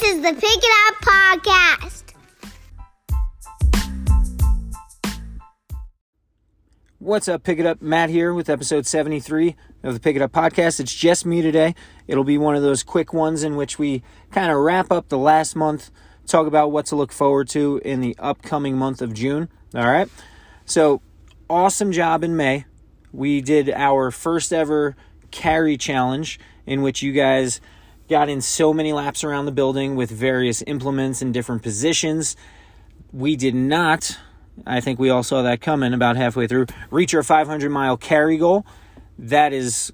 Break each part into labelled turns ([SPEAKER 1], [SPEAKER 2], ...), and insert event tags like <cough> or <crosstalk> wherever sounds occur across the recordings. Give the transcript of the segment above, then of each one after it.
[SPEAKER 1] This is the Pick It Up Podcast.
[SPEAKER 2] What's up, Pick It Up? Matt here with episode 73 of the Pick It Up podcast. It's just me today. It'll be one of those quick ones in which we kind of wrap up the last month, talk about what to look forward to in the upcoming month of June. All right. So, awesome job in May. We did our first ever carry challenge in which you guys got in so many laps around the building with various implements in different positions. We did not, I think we all saw that coming about halfway through, reach our 500 mile carry goal. That is,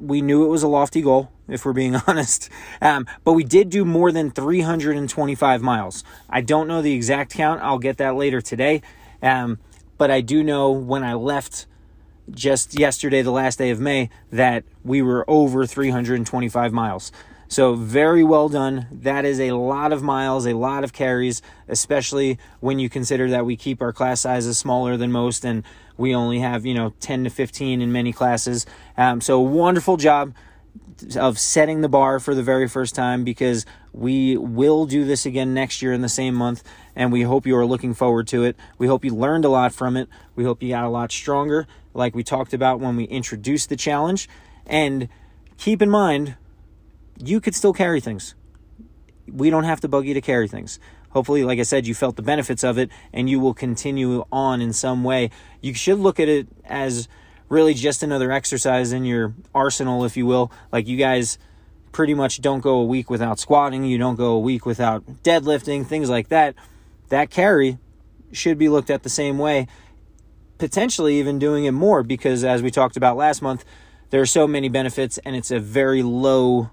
[SPEAKER 2] we knew it was a lofty goal, if we're being <laughs> honest. Um, but we did do more than 325 miles. I don't know the exact count. I'll get that later today. Um, but I do know when I left just yesterday, the last day of May, that we were over 325 miles. So, very well done. That is a lot of miles, a lot of carries, especially when you consider that we keep our class sizes smaller than most and we only have, you know, 10 to 15 in many classes. Um, so, wonderful job of setting the bar for the very first time because we will do this again next year in the same month and we hope you are looking forward to it. We hope you learned a lot from it. We hope you got a lot stronger like we talked about when we introduced the challenge and keep in mind you could still carry things. We don't have to bug you to carry things. Hopefully, like I said, you felt the benefits of it and you will continue on in some way. You should look at it as really just another exercise in your arsenal, if you will. Like you guys pretty much don't go a week without squatting, you don't go a week without deadlifting, things like that. That carry should be looked at the same way, potentially even doing it more because, as we talked about last month, there are so many benefits and it's a very low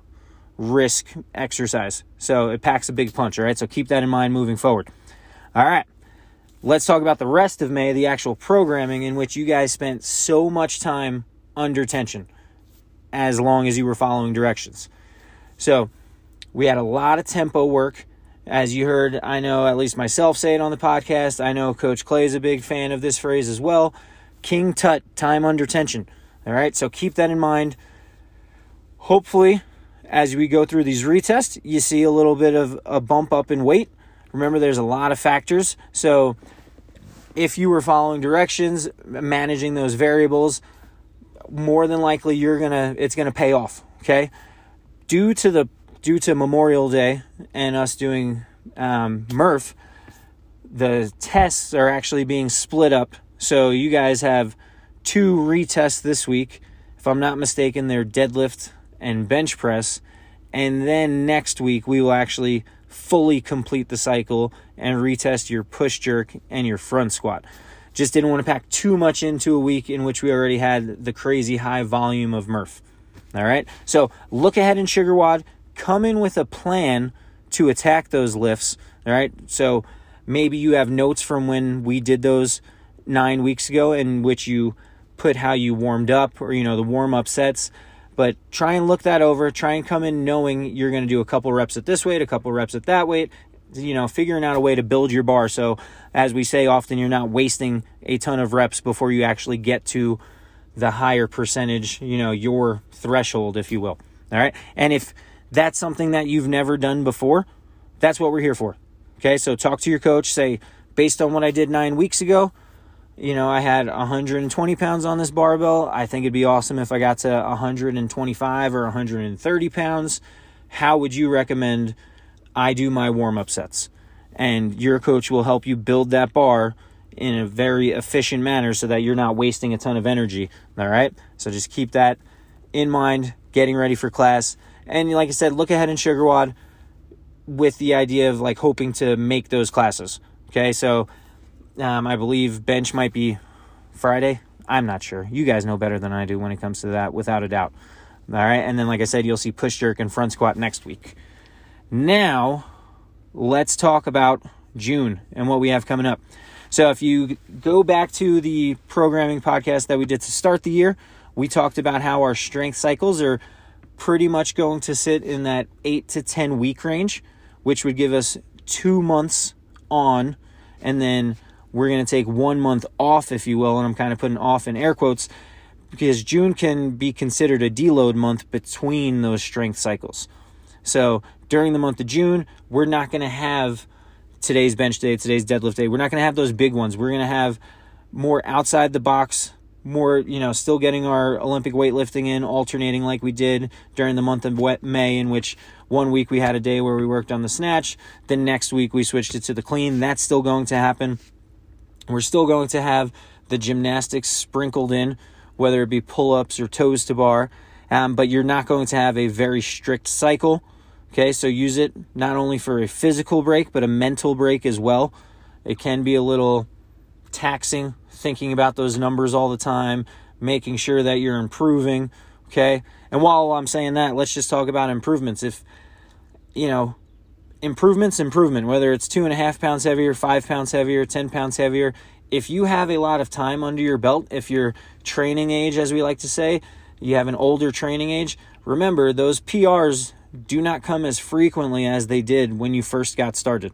[SPEAKER 2] risk exercise. So it packs a big punch, all right? So keep that in mind moving forward. All right. Let's talk about the rest of May, the actual programming in which you guys spent so much time under tension as long as you were following directions. So, we had a lot of tempo work. As you heard, I know at least myself say it on the podcast. I know Coach Clay is a big fan of this phrase as well. King Tut, time under tension. All right, so keep that in mind. Hopefully, as we go through these retests, you see a little bit of a bump up in weight. Remember, there's a lot of factors. So, if you were following directions, managing those variables, more than likely you're gonna it's gonna pay off. Okay, due to the due to Memorial Day and us doing um, Murph, the tests are actually being split up. So you guys have two retests this week. If I'm not mistaken, they're deadlift and bench press. And then next week, we will actually fully complete the cycle and retest your push jerk and your front squat. Just didn't want to pack too much into a week in which we already had the crazy high volume of Murph. All right. So look ahead in SugarWOD. Come in with a plan to attack those lifts. All right. So maybe you have notes from when we did those nine weeks ago in which you put how you warmed up or, you know, the warm up sets. But try and look that over. Try and come in knowing you're going to do a couple reps at this weight, a couple reps at that weight, you know, figuring out a way to build your bar. So, as we say often, you're not wasting a ton of reps before you actually get to the higher percentage, you know, your threshold, if you will. All right. And if that's something that you've never done before, that's what we're here for. Okay. So, talk to your coach, say, based on what I did nine weeks ago, you know, I had 120 pounds on this barbell. I think it'd be awesome if I got to 125 or 130 pounds. How would you recommend I do my warm up sets? And your coach will help you build that bar in a very efficient manner so that you're not wasting a ton of energy. All right. So just keep that in mind, getting ready for class. And like I said, look ahead in SugarWOD with the idea of like hoping to make those classes. Okay. So um, I believe bench might be Friday. I'm not sure. You guys know better than I do when it comes to that, without a doubt. All right. And then, like I said, you'll see push jerk and front squat next week. Now, let's talk about June and what we have coming up. So, if you go back to the programming podcast that we did to start the year, we talked about how our strength cycles are pretty much going to sit in that eight to 10 week range, which would give us two months on and then we're going to take one month off, if you will, and I'm kind of putting off in air quotes because June can be considered a deload month between those strength cycles. So, during the month of June, we're not going to have today's bench day, today's deadlift day. We're not going to have those big ones. We're going to have more outside the box, more, you know, still getting our Olympic weightlifting in, alternating like we did during the month of May, in which one week we had a day where we worked on the snatch. The next week we switched it to the clean. That's still going to happen. We're still going to have the gymnastics sprinkled in, whether it be pull ups or toes to bar, um, but you're not going to have a very strict cycle. Okay, so use it not only for a physical break, but a mental break as well. It can be a little taxing thinking about those numbers all the time, making sure that you're improving. Okay, and while I'm saying that, let's just talk about improvements. If you know, improvements, improvement, whether it's two and a half pounds heavier, five pounds heavier, 10 pounds heavier, if you have a lot of time under your belt, if you're training age, as we like to say, you have an older training age, remember those PRs do not come as frequently as they did when you first got started.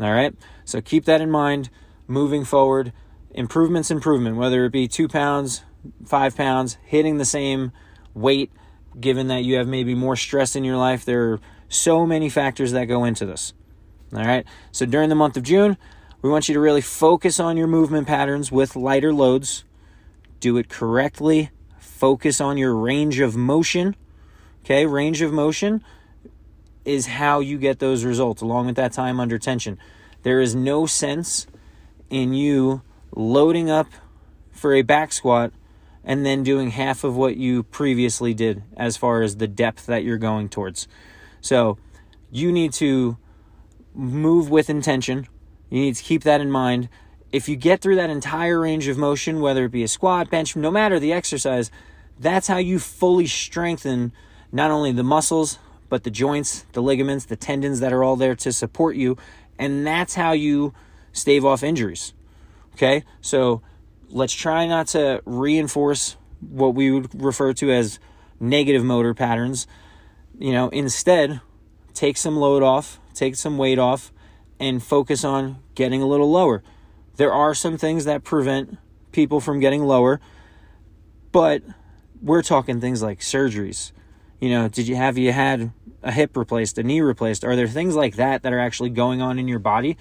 [SPEAKER 2] All right? So keep that in mind moving forward. Improvements, improvement, whether it be two pounds, five pounds, hitting the same weight, given that you have maybe more stress in your life. There are so many factors that go into this. All right? So during the month of June, we want you to really focus on your movement patterns with lighter loads. Do it correctly. Focus on your range of motion Okay, range of motion is how you get those results along with that time under tension. There is no sense in you loading up for a back squat and then doing half of what you previously did as far as the depth that you're going towards. So, you need to move with intention. You need to keep that in mind. If you get through that entire range of motion, whether it be a squat, bench, no matter the exercise, that's how you fully strengthen not only the muscles, but the joints, the ligaments, the tendons that are all there to support you. And that's how you stave off injuries. Okay? So let's try not to reinforce what we would refer to as negative motor patterns. You know, instead, take some load off, take some weight off, and focus on getting a little lower. There are some things that prevent people from getting lower, but we're talking things like surgeries, you know, did you have you had a hip replaced, a knee replaced? Are there things like that that are actually going on in your body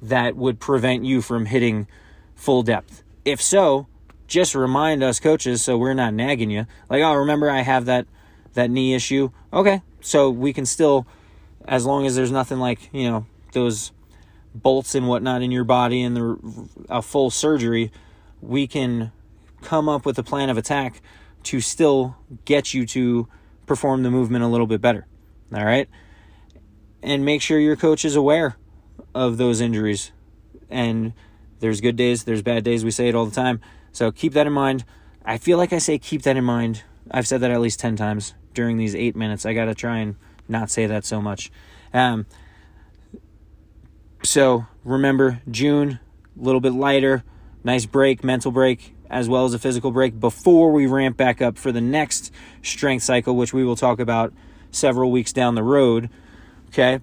[SPEAKER 2] that would prevent you from hitting full depth? If so, just remind us coaches so we're not nagging you. Like, oh, remember I have that that knee issue. Okay, so we can still, as long as there's nothing like you know those bolts and whatnot in your body and the a full surgery, we can come up with a plan of attack to still get you to perform the movement a little bit better. All right? And make sure your coach is aware of those injuries. And there's good days, there's bad days. We say it all the time. So keep that in mind. I feel like I say keep that in mind. I've said that at least 10 times during these eight minutes. I got to try and not say that so much. Um, so remember, June, a little bit lighter, nice break, mental break as well as a physical break before we ramp back up for the next strength cycle, which we will talk about several weeks down the road. Okay.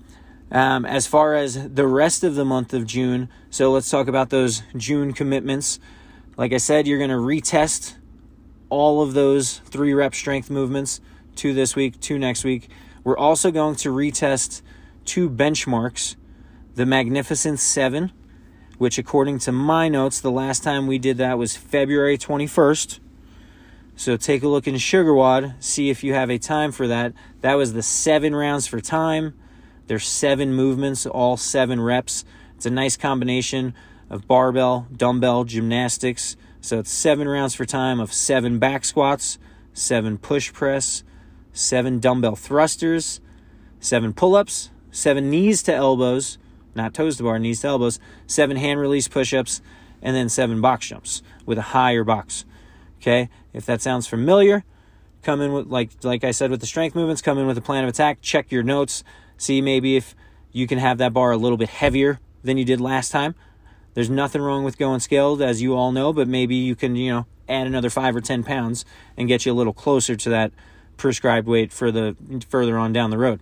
[SPEAKER 2] Um, as far as the rest of the month of June, so let's talk about those June commitments. Like I said, you're going to retest all of those three rep strength movements to this week, to next week. We're also going to retest two benchmarks the Magnificent Seven which, according to my notes, the last time we did that was February 21st. So take a look in SugarWOD, see if you have a time for that. That was the seven rounds for time. There's seven movements, all seven reps. It's a nice combination of barbell, dumbbell, gymnastics. So it's seven rounds for time of seven back squats, seven push press, seven dumbbell thrusters, seven pull ups, seven knees to elbows, not toes to bar, knees to elbows, seven hand release push ups, and then seven box jumps with a higher box. Okay, if that sounds familiar, come in with like like I said with the strength movements, come in with a plan of attack. Check your notes, see maybe if you can have that bar a little bit heavier than you did last time. There's nothing wrong with going scaled, as you all know, but maybe you can you know add another five or ten pounds and get you a little closer to that prescribed weight for the further on down the road.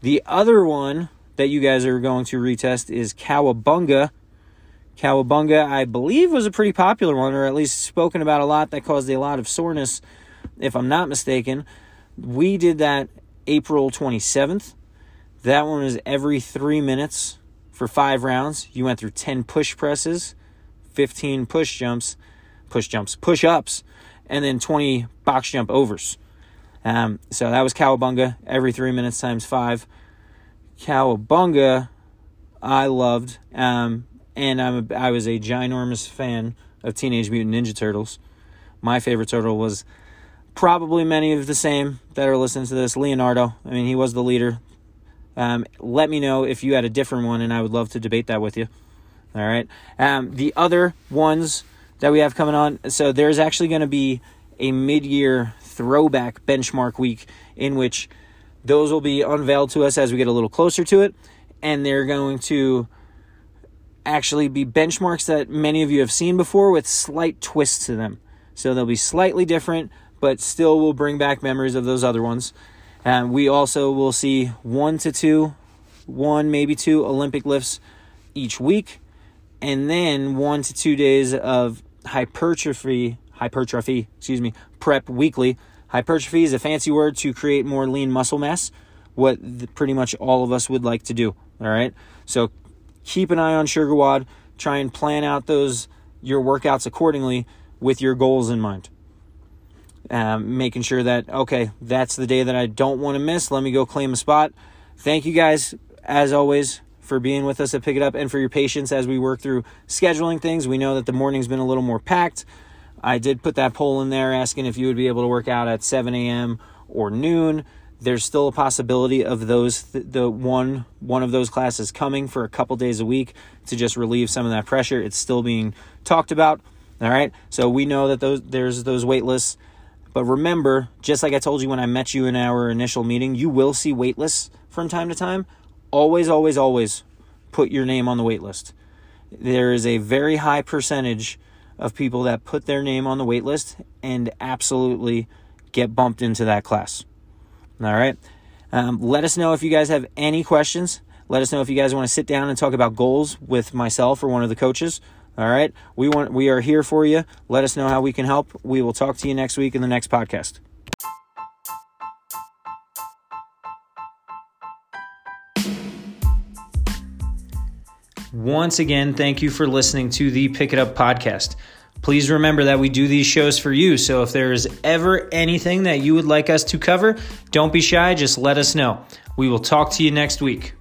[SPEAKER 2] The other one that you guys are going to retest is Cowabunga. Cowabunga, I believe, was a pretty popular one, or at least spoken about a lot. That caused a lot of soreness, if I'm not mistaken. We did that April 27th. That one was every three minutes for five rounds. You went through 10 push presses, 15 push jumps, push jumps, push ups, and then 20 box jump overs. Um, so that was Cowabunga every three minutes times five. Cowabunga, I loved, um, and I'm a, I was a ginormous fan of Teenage Mutant Ninja Turtles. My favorite turtle was probably many of the same that are listening to this. Leonardo. I mean, he was the leader. Um, let me know if you had a different one, and I would love to debate that with you. All right. Um, the other ones that we have coming on. So there's actually going to be a mid-year throwback benchmark week in which those will be unveiled to us as we get a little closer to it, and they're going to actually be benchmarks that many of you have seen before with slight twists to them. So they'll be slightly different, but still will bring back memories of those other ones. And we also will see one to two, one, maybe two Olympic lifts each week, and then one to two days of hypertrophy, hypertrophy, excuse me, prep weekly. Hypertrophy is a fancy word to create more lean muscle mass, what the, pretty much all of us would like to do. All right. So keep an eye on SugarWOD. Try and plan out those your workouts accordingly with your goals in mind. Um, making sure that okay, that's the day that I don't want to miss. Let me go claim a spot. Thank you guys as always for being with us at Pick It Up and for your patience as we work through scheduling things. We know that the morning's been a little more packed. I did put that poll in there asking if you would be able to work out at 7 a.m. or noon. There's still a possibility of those the one one of those classes coming for a couple days a week to just relieve some of that pressure. It's still being talked about. All right, so we know that those there's those wait lists, but remember, just like I told you when I met you in our initial meeting, you will see wait lists from time to time. Always, always, always put your name on the wait list. There is a very high percentage of people that put their name on the wait list and absolutely get bumped into that class. All right. Um, let us know if you guys have any questions. Let us know if you guys want to sit down and talk about goals with myself or one of the coaches. All right. We want we are here for you. Let us know how we can help. We will talk to you next week in the next podcast. Once again, thank you for listening to the Pick It Up podcast. Please remember that we do these shows for you. So if there is ever anything that you would like us to cover, don't be shy, just let us know. We will talk to you next week.